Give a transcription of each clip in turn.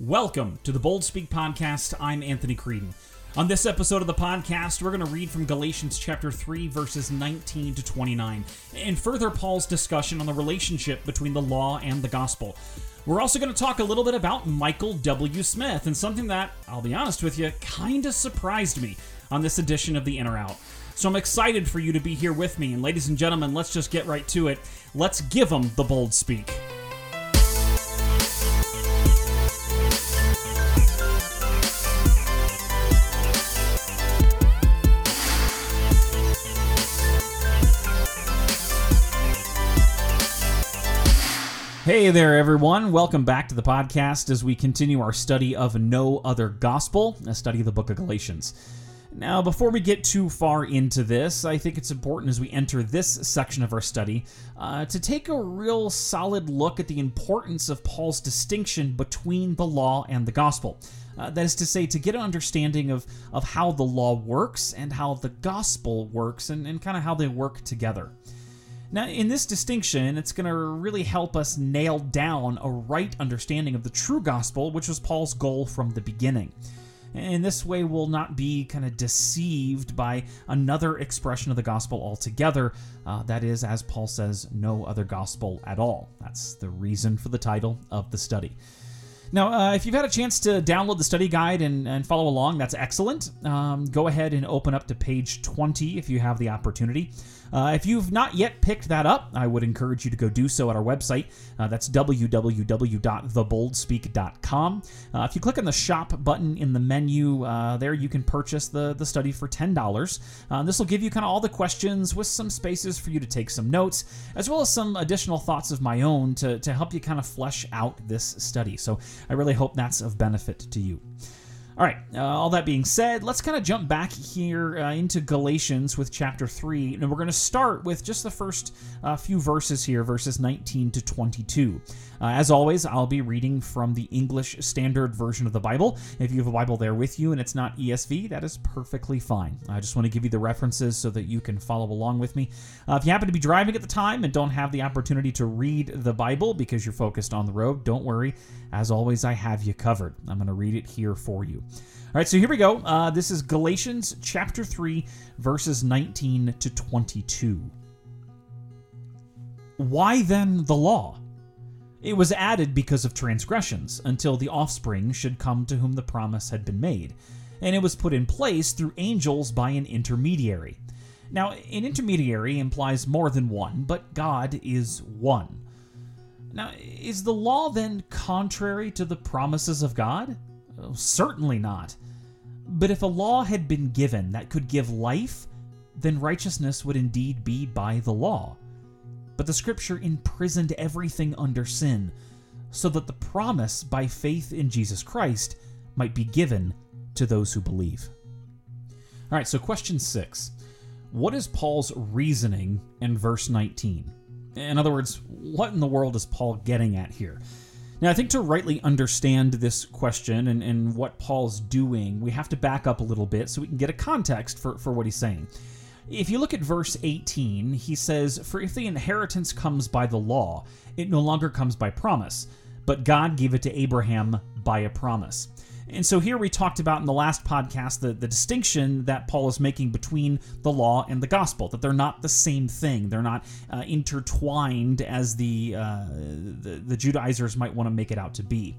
Welcome to the Bold Speak Podcast. I'm Anthony Creedon. On this episode of the podcast, we're going to read from Galatians chapter 3, verses 19 to 29, and further Paul's discussion on the relationship between the law and the gospel. We're also going to talk a little bit about Michael W. Smith and something that, I'll be honest with you, kind of surprised me on this edition of the In or Out. So I'm excited for you to be here with me. And ladies and gentlemen, let's just get right to it. Let's give them the bold speak. Hey there, everyone. Welcome back to the podcast as we continue our study of No Other Gospel, a study of the book of Galatians. Now, before we get too far into this, I think it's important as we enter this section of our study uh, to take a real solid look at the importance of Paul's distinction between the law and the gospel. Uh, that is to say, to get an understanding of, of how the law works and how the gospel works and, and kind of how they work together. Now, in this distinction, it's going to really help us nail down a right understanding of the true gospel, which was Paul's goal from the beginning. In this way, we'll not be kind of deceived by another expression of the gospel altogether. Uh, that is, as Paul says, no other gospel at all. That's the reason for the title of the study. Now, uh, if you've had a chance to download the study guide and, and follow along, that's excellent. Um, go ahead and open up to page 20 if you have the opportunity. Uh, if you've not yet picked that up, I would encourage you to go do so at our website. Uh, that's www.theboldSpeak.com. Uh, if you click on the shop button in the menu uh, there, you can purchase the, the study for $10. Uh, this will give you kind of all the questions with some spaces for you to take some notes, as well as some additional thoughts of my own to, to help you kind of flesh out this study. So I really hope that's of benefit to you. All right, uh, all that being said, let's kind of jump back here uh, into Galatians with chapter 3. And we're going to start with just the first uh, few verses here, verses 19 to 22. Uh, as always, I'll be reading from the English Standard Version of the Bible. If you have a Bible there with you and it's not ESV, that is perfectly fine. I just want to give you the references so that you can follow along with me. Uh, if you happen to be driving at the time and don't have the opportunity to read the Bible because you're focused on the road, don't worry. As always, I have you covered. I'm going to read it here for you. All right, so here we go. Uh, this is Galatians chapter 3, verses 19 to 22. Why then the law? It was added because of transgressions, until the offspring should come to whom the promise had been made. And it was put in place through angels by an intermediary. Now, an intermediary implies more than one, but God is one. Now, is the law then contrary to the promises of God? Oh, certainly not. But if a law had been given that could give life, then righteousness would indeed be by the law. But the scripture imprisoned everything under sin, so that the promise by faith in Jesus Christ might be given to those who believe. All right, so question six What is Paul's reasoning in verse 19? In other words, what in the world is Paul getting at here? Now, I think to rightly understand this question and, and what Paul's doing, we have to back up a little bit so we can get a context for, for what he's saying. If you look at verse 18, he says, For if the inheritance comes by the law, it no longer comes by promise, but God gave it to Abraham by a promise. And so here we talked about in the last podcast the, the distinction that Paul is making between the law and the gospel, that they're not the same thing. They're not uh, intertwined as the, uh, the, the Judaizers might want to make it out to be.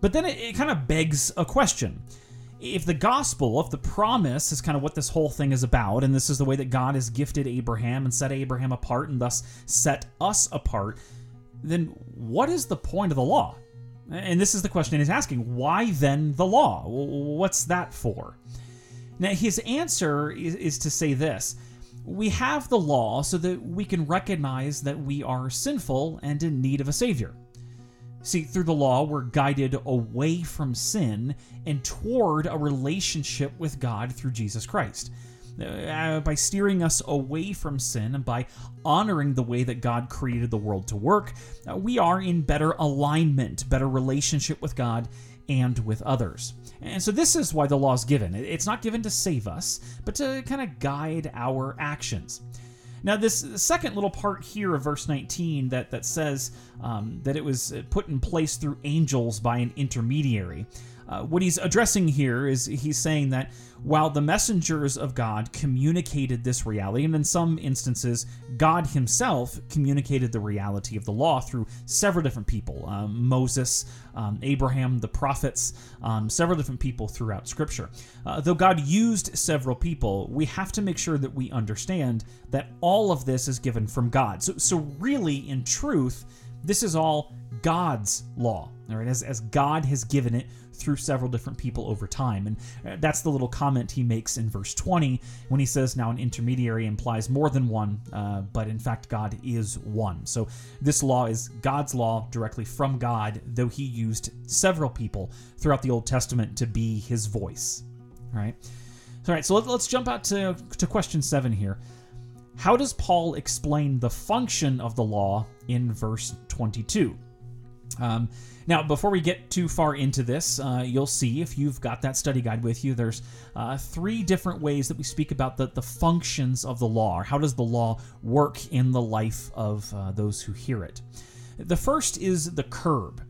But then it, it kind of begs a question if the gospel, if the promise is kind of what this whole thing is about, and this is the way that God has gifted Abraham and set Abraham apart and thus set us apart, then what is the point of the law? And this is the question he's asking why then the law? What's that for? Now, his answer is, is to say this We have the law so that we can recognize that we are sinful and in need of a Savior. See, through the law, we're guided away from sin and toward a relationship with God through Jesus Christ. Uh, by steering us away from sin and by honoring the way that God created the world to work, uh, we are in better alignment, better relationship with God and with others. And so, this is why the law is given. It's not given to save us, but to kind of guide our actions. Now, this second little part here of verse 19 that, that says um, that it was put in place through angels by an intermediary. Uh, what he's addressing here is he's saying that while the messengers of God communicated this reality, and in some instances, God himself communicated the reality of the law through several different people um, Moses, um, Abraham, the prophets, um, several different people throughout Scripture. Uh, though God used several people, we have to make sure that we understand that all of this is given from God. So, so really, in truth, this is all God's law, all right, as, as God has given it through several different people over time. And uh, that's the little comment he makes in verse 20 when he says, Now an intermediary implies more than one, uh, but in fact, God is one. So this law is God's law directly from God, though he used several people throughout the Old Testament to be his voice. All right. All right, so let, us jump out to, to question seven here. How does Paul explain the function of the law in verse 22? Um, now, before we get too far into this, uh, you'll see if you've got that study guide with you, there's uh, three different ways that we speak about the, the functions of the law, or how does the law work in the life of uh, those who hear it. The first is the curb.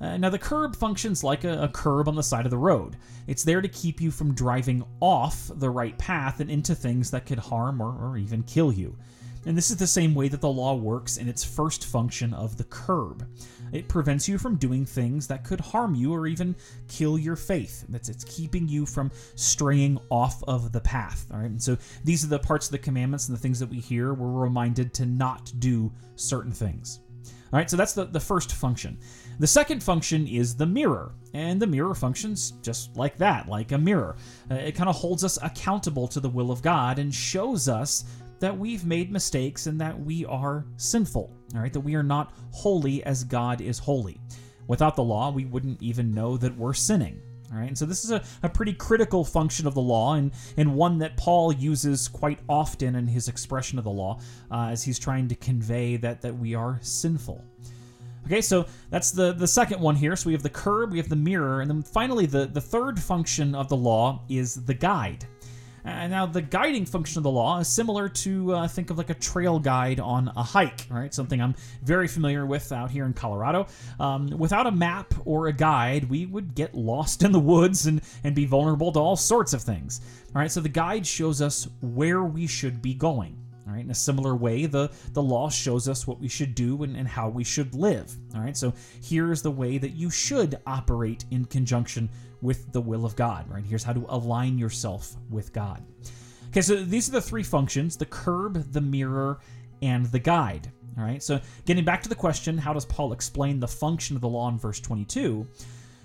Uh, now, the curb functions like a, a, curb on the side of the road. It's there to keep you from driving off the right path and into things that could harm or, or even kill you. And this is the same way that the law works in its first function of the curb. It prevents you from doing things that could harm you or even kill your faith. It's keeping you from straying off of the path. All right. And so these are the parts of the commandments and the things that we hear. We're reminded to not do certain things. All right, so that's the, the first function. The second function is the mirror, and the mirror functions just like that, like a mirror. Uh, it kind of holds us accountable to the will of God and shows us that we've made mistakes and that we are sinful, all right, that we are not holy as God is holy. Without the law, we wouldn't even know that we're sinning. All right, and so this is a, a pretty critical function of the law, and, and one that Paul uses quite often in his expression of the law, uh, as he's trying to convey that that we are sinful. Okay, so that's the, the second one here. So we have the curb, we have the mirror, and then finally the, the third function of the law is the guide. Uh, now, the guiding function of the law is similar to uh, think of like a trail guide on a hike, right? Something I'm very familiar with out here in Colorado. Um, without a map or a guide, we would get lost in the woods and, and be vulnerable to all sorts of things. All right, so the guide shows us where we should be going. All right, in a similar way, the, the law shows us what we should do and, and how we should live. All right, so here is the way that you should operate in conjunction with the will of God, right? Here's how to align yourself with God. Okay, so these are the three functions the curb, the mirror, and the guide. All right, so getting back to the question, how does Paul explain the function of the law in verse 22?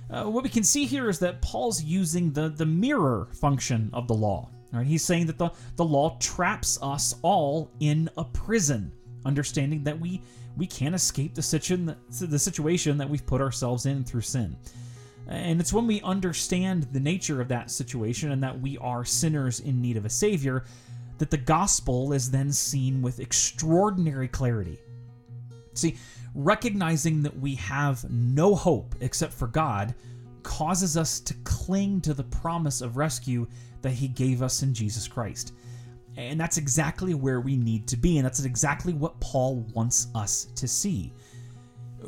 Uh, what we can see here is that Paul's using the, the mirror function of the law. All right, he's saying that the, the law traps us all in a prison, understanding that we we can't escape the, situ- the situation that we've put ourselves in through sin. And it's when we understand the nature of that situation and that we are sinners in need of a Savior that the gospel is then seen with extraordinary clarity. See, recognizing that we have no hope except for God causes us to cling to the promise of rescue that He gave us in Jesus Christ. And that's exactly where we need to be, and that's exactly what Paul wants us to see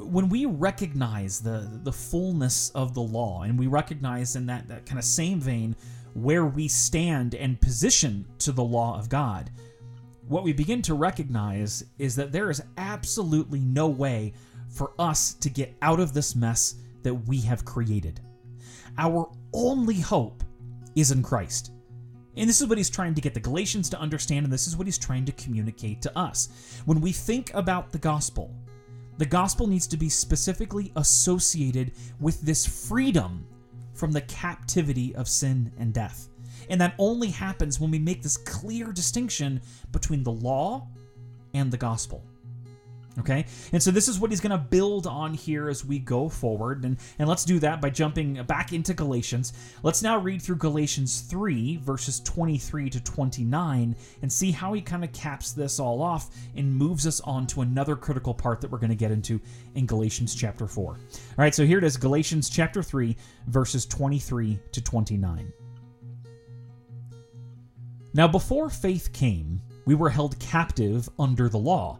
when we recognize the the fullness of the law and we recognize in that, that kind of same vein where we stand and position to the law of God, what we begin to recognize is that there is absolutely no way for us to get out of this mess that we have created. Our only hope is in Christ. And this is what he's trying to get the Galatians to understand, and this is what he's trying to communicate to us. When we think about the gospel, the gospel needs to be specifically associated with this freedom from the captivity of sin and death. And that only happens when we make this clear distinction between the law and the gospel. Okay? And so this is what he's going to build on here as we go forward. And, and let's do that by jumping back into Galatians. Let's now read through Galatians 3, verses 23 to 29, and see how he kind of caps this all off and moves us on to another critical part that we're going to get into in Galatians chapter 4. All right, so here it is Galatians chapter 3, verses 23 to 29. Now, before faith came, we were held captive under the law,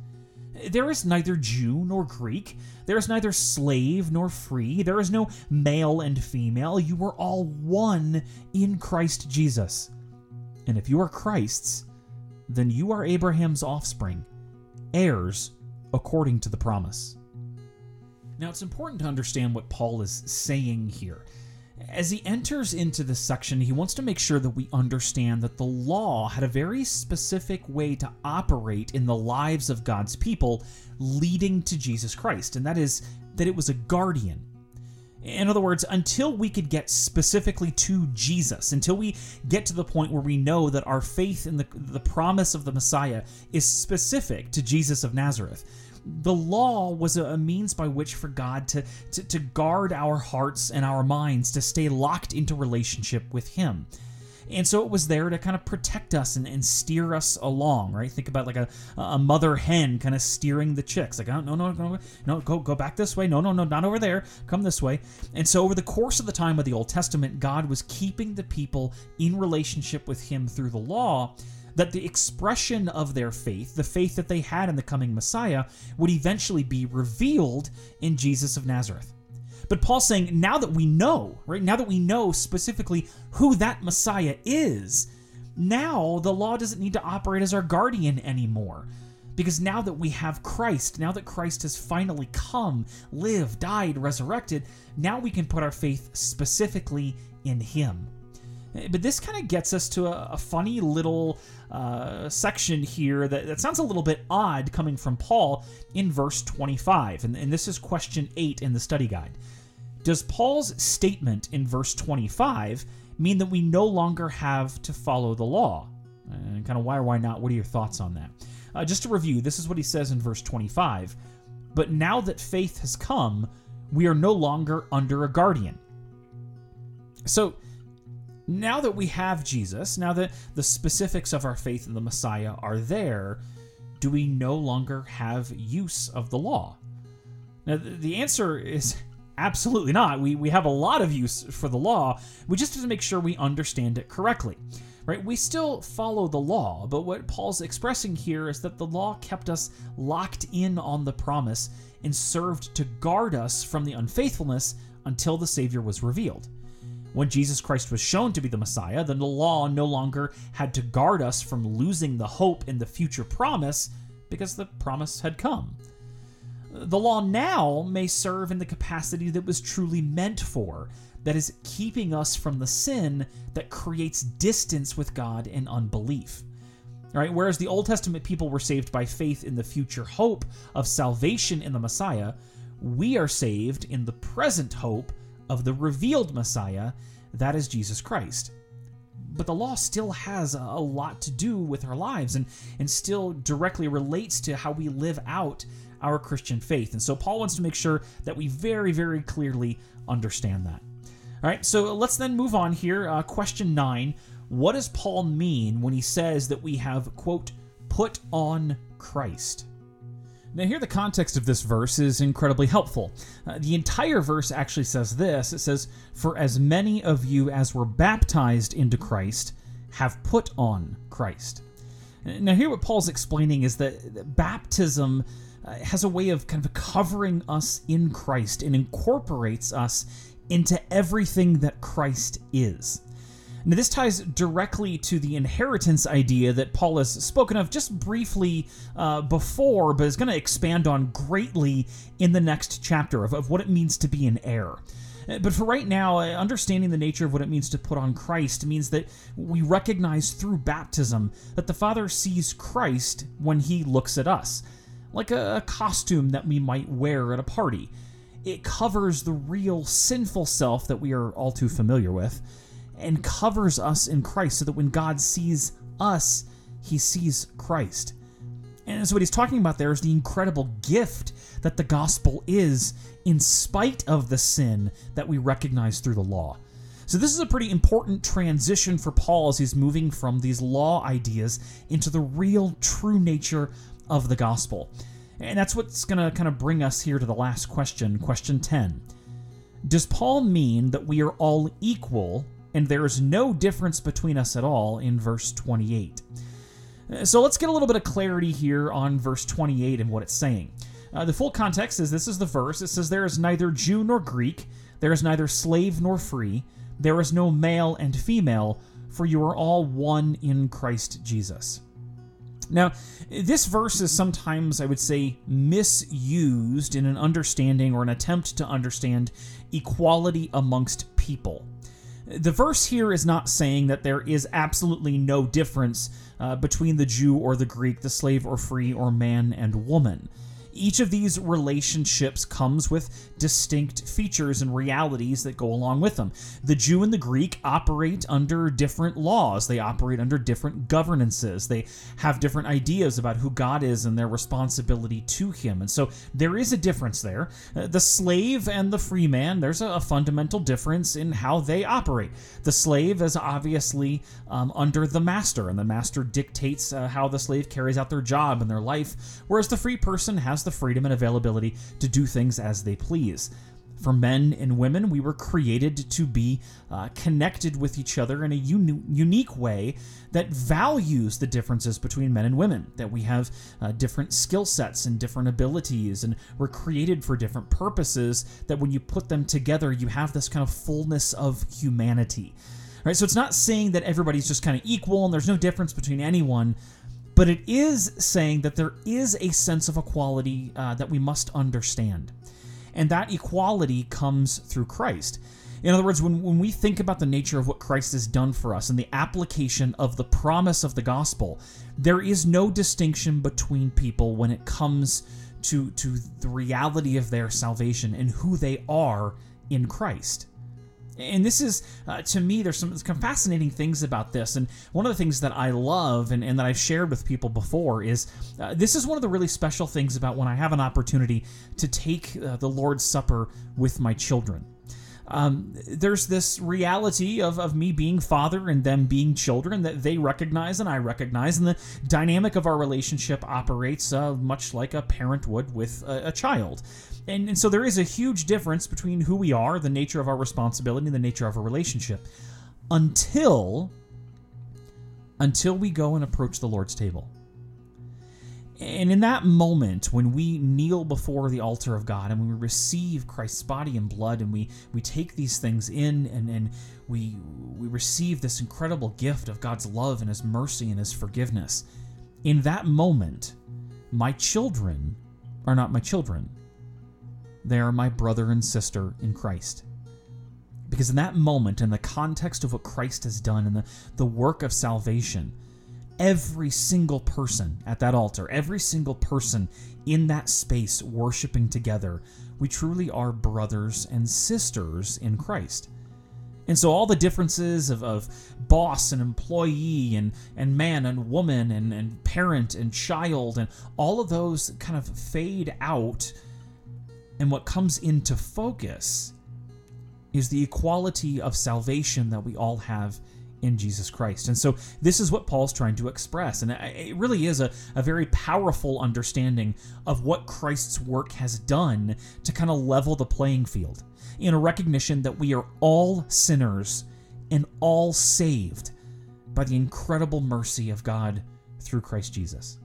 There is neither Jew nor Greek. There is neither slave nor free. There is no male and female. You are all one in Christ Jesus. And if you are Christ's, then you are Abraham's offspring, heirs according to the promise. Now, it's important to understand what Paul is saying here. As he enters into this section, he wants to make sure that we understand that the law had a very specific way to operate in the lives of God's people, leading to Jesus Christ, and that is that it was a guardian. In other words, until we could get specifically to Jesus, until we get to the point where we know that our faith in the, the promise of the Messiah is specific to Jesus of Nazareth, the law was a, means by which for God to, to, to guard our hearts and our minds to stay locked into relationship with Him. And so it was there to kind of protect us and, and steer us along, right? Think about like a, a mother hen kind of steering the chicks. Like, oh, no, no, no, no, go, go back this way. No, no, no, not over there. Come this way. And so over the course of the time of the Old Testament, God was keeping the people in relationship with Him through the law that the expression of their faith, the faith that they had in the coming Messiah, would eventually be revealed in Jesus of Nazareth. But Paul's saying, now that we know, right, now that we know specifically who that Messiah is, now the law doesn't need to operate as our guardian anymore. Because now that we have Christ, now that Christ has finally come, lived, died, resurrected, now we can put our faith specifically in Him. But this kind of gets us to a, a funny little uh, section here that, that sounds a little bit odd coming from Paul in verse 25. And, and this is question 8 in the study guide. Does Paul's statement in verse 25 mean that we no longer have to follow the law? And kind of why or why not? What are your thoughts on that? Uh, just to review, this is what he says in verse 25. But now that faith has come, we are no longer under a guardian. So, now that we have Jesus, now that the specifics of our faith in the Messiah are there, do we no longer have use of the law? Now, the answer is absolutely not. We, we have a lot of use for the law. We just have to make sure we understand it correctly. Right? We still follow the law, but what Paul's expressing here is that the law kept us locked in on the promise and served to guard us from the unfaithfulness until the Savior was revealed. When Jesus Christ was shown to be the Messiah, then the law no longer had to guard us from losing the hope in the future promise because the promise had come. The law now may serve in the capacity that was truly meant for, that is, keeping us from the sin that creates distance with God and unbelief. Right? Whereas the Old Testament people were saved by faith in the future hope of salvation in the Messiah, we are saved in the present hope of the revealed Messiah, that is Jesus Christ. But the law still has a lot to do with our lives and, and still directly relates to how we live out our Christian faith. And so Paul wants to make sure that we very, very clearly understand that. All right, so let's then move on here. Uh, question nine What does Paul mean when he says that we have, quote, put on Christ? Now, here the context of this verse is incredibly helpful. Uh, the entire verse actually says this it says, For as many of you as were baptized into Christ have put on Christ. Now, here what Paul's explaining is that baptism uh, has a way of kind of covering us in Christ and incorporates us into everything that Christ is. Now, this ties directly to the inheritance idea that Paul has spoken of just briefly uh, before, but is going to expand on greatly in the next chapter of, of what it means to be an heir. Uh, but for right now, uh, understanding the nature of what it means to put on Christ means that we recognize through baptism that the Father sees Christ when he looks at us, like a costume that we might wear at a party. It covers the real sinful self that we are all too familiar with and covers us in Christ so that when God sees us, he sees Christ. And so, what he's talking about there is the incredible gift that the gospel is, in spite of the sin that we recognize through the law. So, this is a pretty important transition for Paul as he's moving from these law ideas into the real, true nature of the gospel. And that's what's going to kind of bring us here to the last question, question 10. Does Paul mean that we are all equal and there is no difference between us at all in verse 28? So let's get a little bit of clarity here on verse 28 and what it's saying. Uh, the full context is this is the verse. It says, There is neither Jew nor Greek, there is neither slave nor free, there is no male and female, for you are all one in Christ Jesus. Now, this verse is sometimes, I would say, misused in an understanding or an attempt to understand equality amongst people. The verse here is not saying that there is absolutely no difference uh, between the Jew or the Greek, the slave or free, or man and woman. Each of these relationships comes with distinct features and realities that go along with them. The Jew and the Greek operate under different laws, they operate under different governances, they have different ideas about who God is and their responsibility to Him. And so there is a difference there. Uh, the slave and the free man, there's a, fundamental difference in how they operate. The slave is obviously um, under the master, and the master dictates uh, how the slave carries out their job and their life, whereas the free person has the freedom and availability to do things as they please. For men and women, we were created to be uh, connected with each other in a uni- unique way that values the differences between men and women. That we have uh, different skill sets and different abilities, and we're created for different purposes. That when you put them together, you have this kind of fullness of humanity. Right? So it's not saying that everybody's just kind of equal and there's no difference between anyone, but it is saying that there is a sense of equality uh, that we must understand. And that equality comes through Christ. In other words, when, when we think about the nature of what Christ has done for us and the application of the promise of the gospel, there is no distinction between people when it comes to, to the reality of their salvation and who they are in Christ. And this is, uh, to me, there's some, some, fascinating things about this. And one of the things that I love and, and that I've shared with people before is uh, this is one of the really special things about when I have an opportunity to take uh, the Lord's Supper with my children. Um, there's this reality of, of me being father and them being children that they recognize and I recognize, and the dynamic of our relationship operates uh, much like a parent would with a, a child. And, and so there is a huge difference between who we are, the nature of our responsibility, and the nature of our relationship until until we go and approach the Lord's table. And in that moment, when we kneel before the altar of God and we receive Christ's body and blood, and we, we take these things in and, and we, we receive this incredible gift of God's love and His mercy and His forgiveness, in that moment, my children are not my children. They are my brother and sister in Christ. Because in that moment, in the context of what Christ has done and the, the work of salvation, every single person at that altar, every single person in that space worshiping together, we truly are brothers and sisters in Christ. And so all the differences of, of boss and employee and, and man and woman and, and parent and child and all of those kind of fade out and what comes into focus is the equality of salvation that we all have in Jesus Christ. And so this is what Paul's trying to express. And it really is a, a very powerful understanding of what Christ's work has done to kind of level the playing field in a recognition that we are all sinners and all saved by the incredible mercy of God through Christ Jesus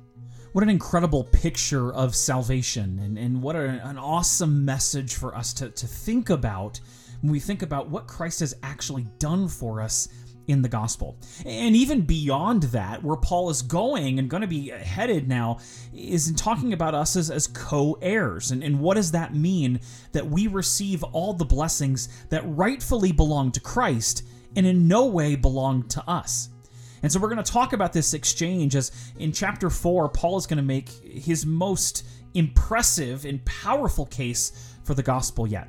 what an incredible picture of salvation and, and what an awesome message for us to, to think about when we think about what Christ has actually done for us in the gospel. And even beyond that, where Paul is going and going to be headed now, is in talking about us as, as co heirs. And, and what does that mean? That we receive all the blessings that rightfully belong to Christ and in no way belong to us. And so we're going to talk about this exchange as in chapter 4, Paul is going to make his most impressive and powerful case for the gospel yet.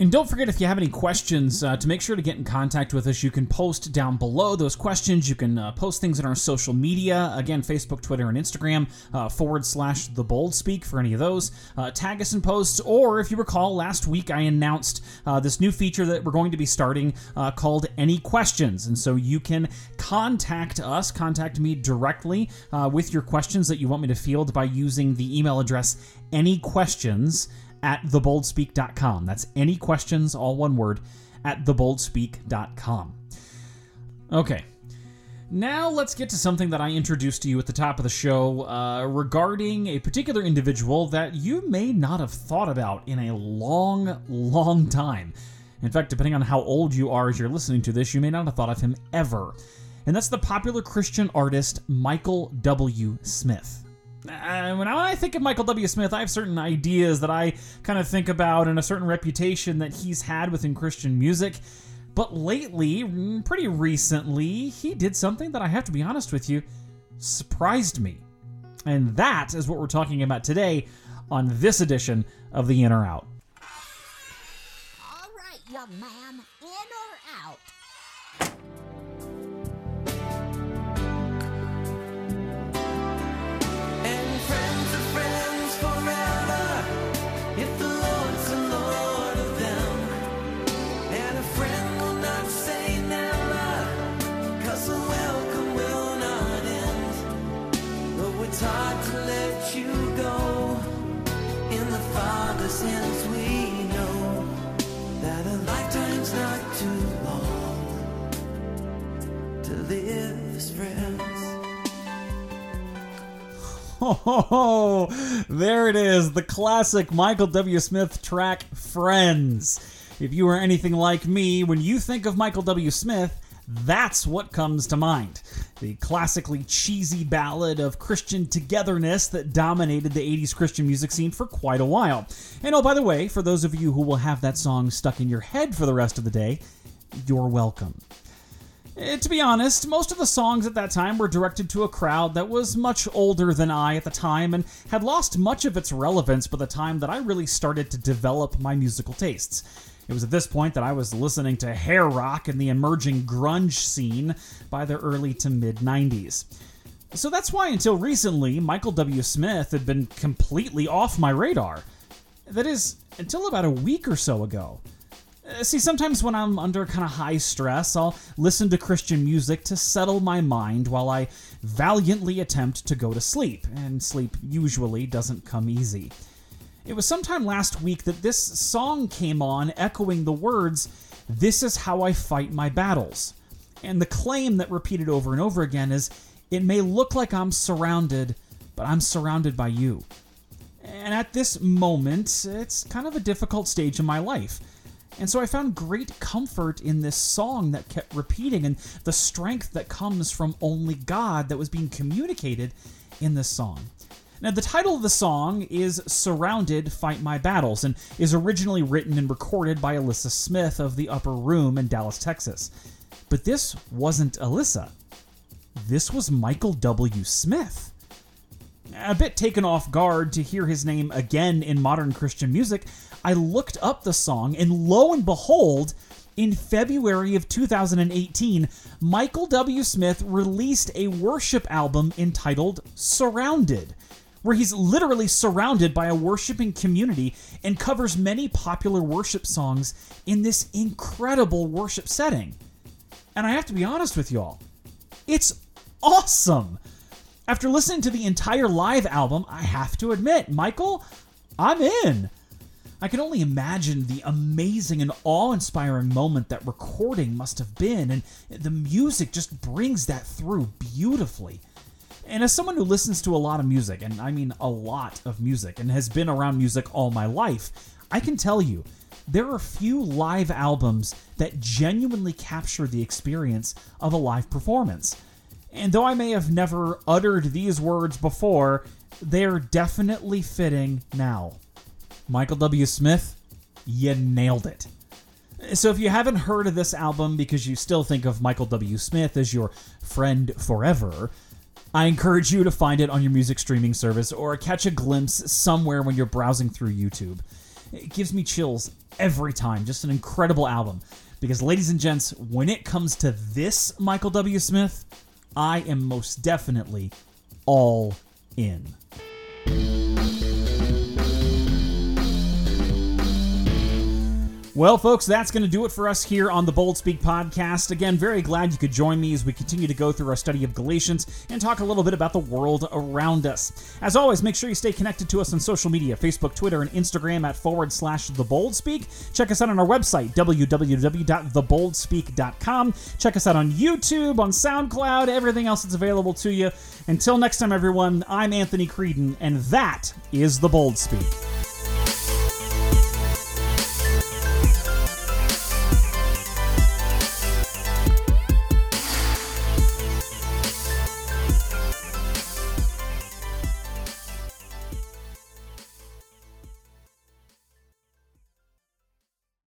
And don't forget if you have any questions uh, to make sure to get in contact with us. You can post down below those questions. You can uh, post things in our social media again, Facebook, Twitter, and Instagram uh, forward slash the bold speak for any of those. Uh, tag us in posts, or if you recall, last week I announced uh, this new feature that we're going to be starting uh, called Any Questions, and so you can contact us, contact me directly with your questions that you want me to field by using the email address any questions at theboldspeak.com. That's any questions, all one word, at theboldspeak.com. Okay. Now let's get to something that I introduced to you at the top of the show uh, regarding a particular individual that you may not have thought about in a long, long time. In fact, depending on how old you are as you're listening to this, you may not have thought of him ever. And that's the popular Christian artist Michael W. Smith uh, when I think of Michael W. Smith, I have certain ideas that I kind of think about and a certain reputation that he's had within Christian music. But lately, mm, pretty recently, he did something that I have to be honest with you, surprised me. And that is what we're talking about today on this edition of The In or Out. All right, young man, in or Oh, there it is, the classic Michael W. Smith track Friends. If you are anything like me, when you think of Michael W. Smith, that's what comes to mind. The classically cheesy ballad of Christian togetherness that dominated the 80s Christian music scene for quite a while. And oh, by the way, for those of you who will have that song stuck in your head for the rest of the day, you're welcome. Eh, to be honest, most of the songs at that time were directed to a crowd that was much older than I at the time and had lost much of its relevance by the time that I really started to develop my musical tastes. It was at this point that I was listening to hair rock and the emerging grunge scene by the early to mid 90s. So that's why until recently, Michael W. Smith had been completely off my radar. That is, until about a week or so ago. Uh, see, sometimes when I'm under kind of high stress, I'll listen to Christian music to settle my mind while I valiantly attempt to go to sleep, and sleep usually doesn't come easy. It was sometime last week that this song came on, echoing the words, This is how I fight my battles. And the claim that repeated over and over again is, It may look like I'm surrounded, but I'm surrounded by you. And at this moment, it's kind of a difficult stage in my life. And so I found great comfort in this song that kept repeating and the strength that comes from only God that was being communicated in this song. Now, the title of the song is Surrounded Fight My Battles and is originally written and recorded by Elyssa Smith of the Upper Room in Dallas, Texas. But this wasn't Alyssa, this was Michael W. Smith. A bit taken off guard to hear his name again in modern Christian music, I looked up the song, and lo and behold, in February of 2018, Michael W. Smith released a worship album entitled Surrounded, where he's literally surrounded by a worshiping community and covers many popular worship songs in this incredible worship setting. And I have to be honest with y'all, it's awesome. After listening to the entire live album, I have to admit, Michael, I'm in. I can only imagine the amazing and awe inspiring moment that recording must have been, and the music just brings that through beautifully. And as someone who listens to a lot of music, and I mean a lot of music, and has been around music all my life, I can tell you there are few live albums that genuinely capture the experience of a live performance. And though I may have never uttered these words before, they're definitely fitting now. Michael W. Smith, you nailed it. So, if you haven't heard of this album because you still think of Michael W. Smith as your friend forever, I encourage you to find it on your music streaming service or catch a glimpse somewhere when you're browsing through YouTube. It gives me chills every time. Just an incredible album. Because, ladies and gents, when it comes to this Michael W. Smith, I am most definitely all in. Well, folks, that's going to do it for us here on the Bold Speak podcast. Again, very glad you could join me as we continue to go through our study of Galatians and talk a little bit about the world around us. As always, make sure you stay connected to us on social media Facebook, Twitter, and Instagram at forward slash The Bold Speak. Check us out on our website, www.theboldspeak.com. Check us out on YouTube, on SoundCloud, everything else that's available to you. Until next time, everyone, I'm Anthony Creedon, and that is The Bold Speak.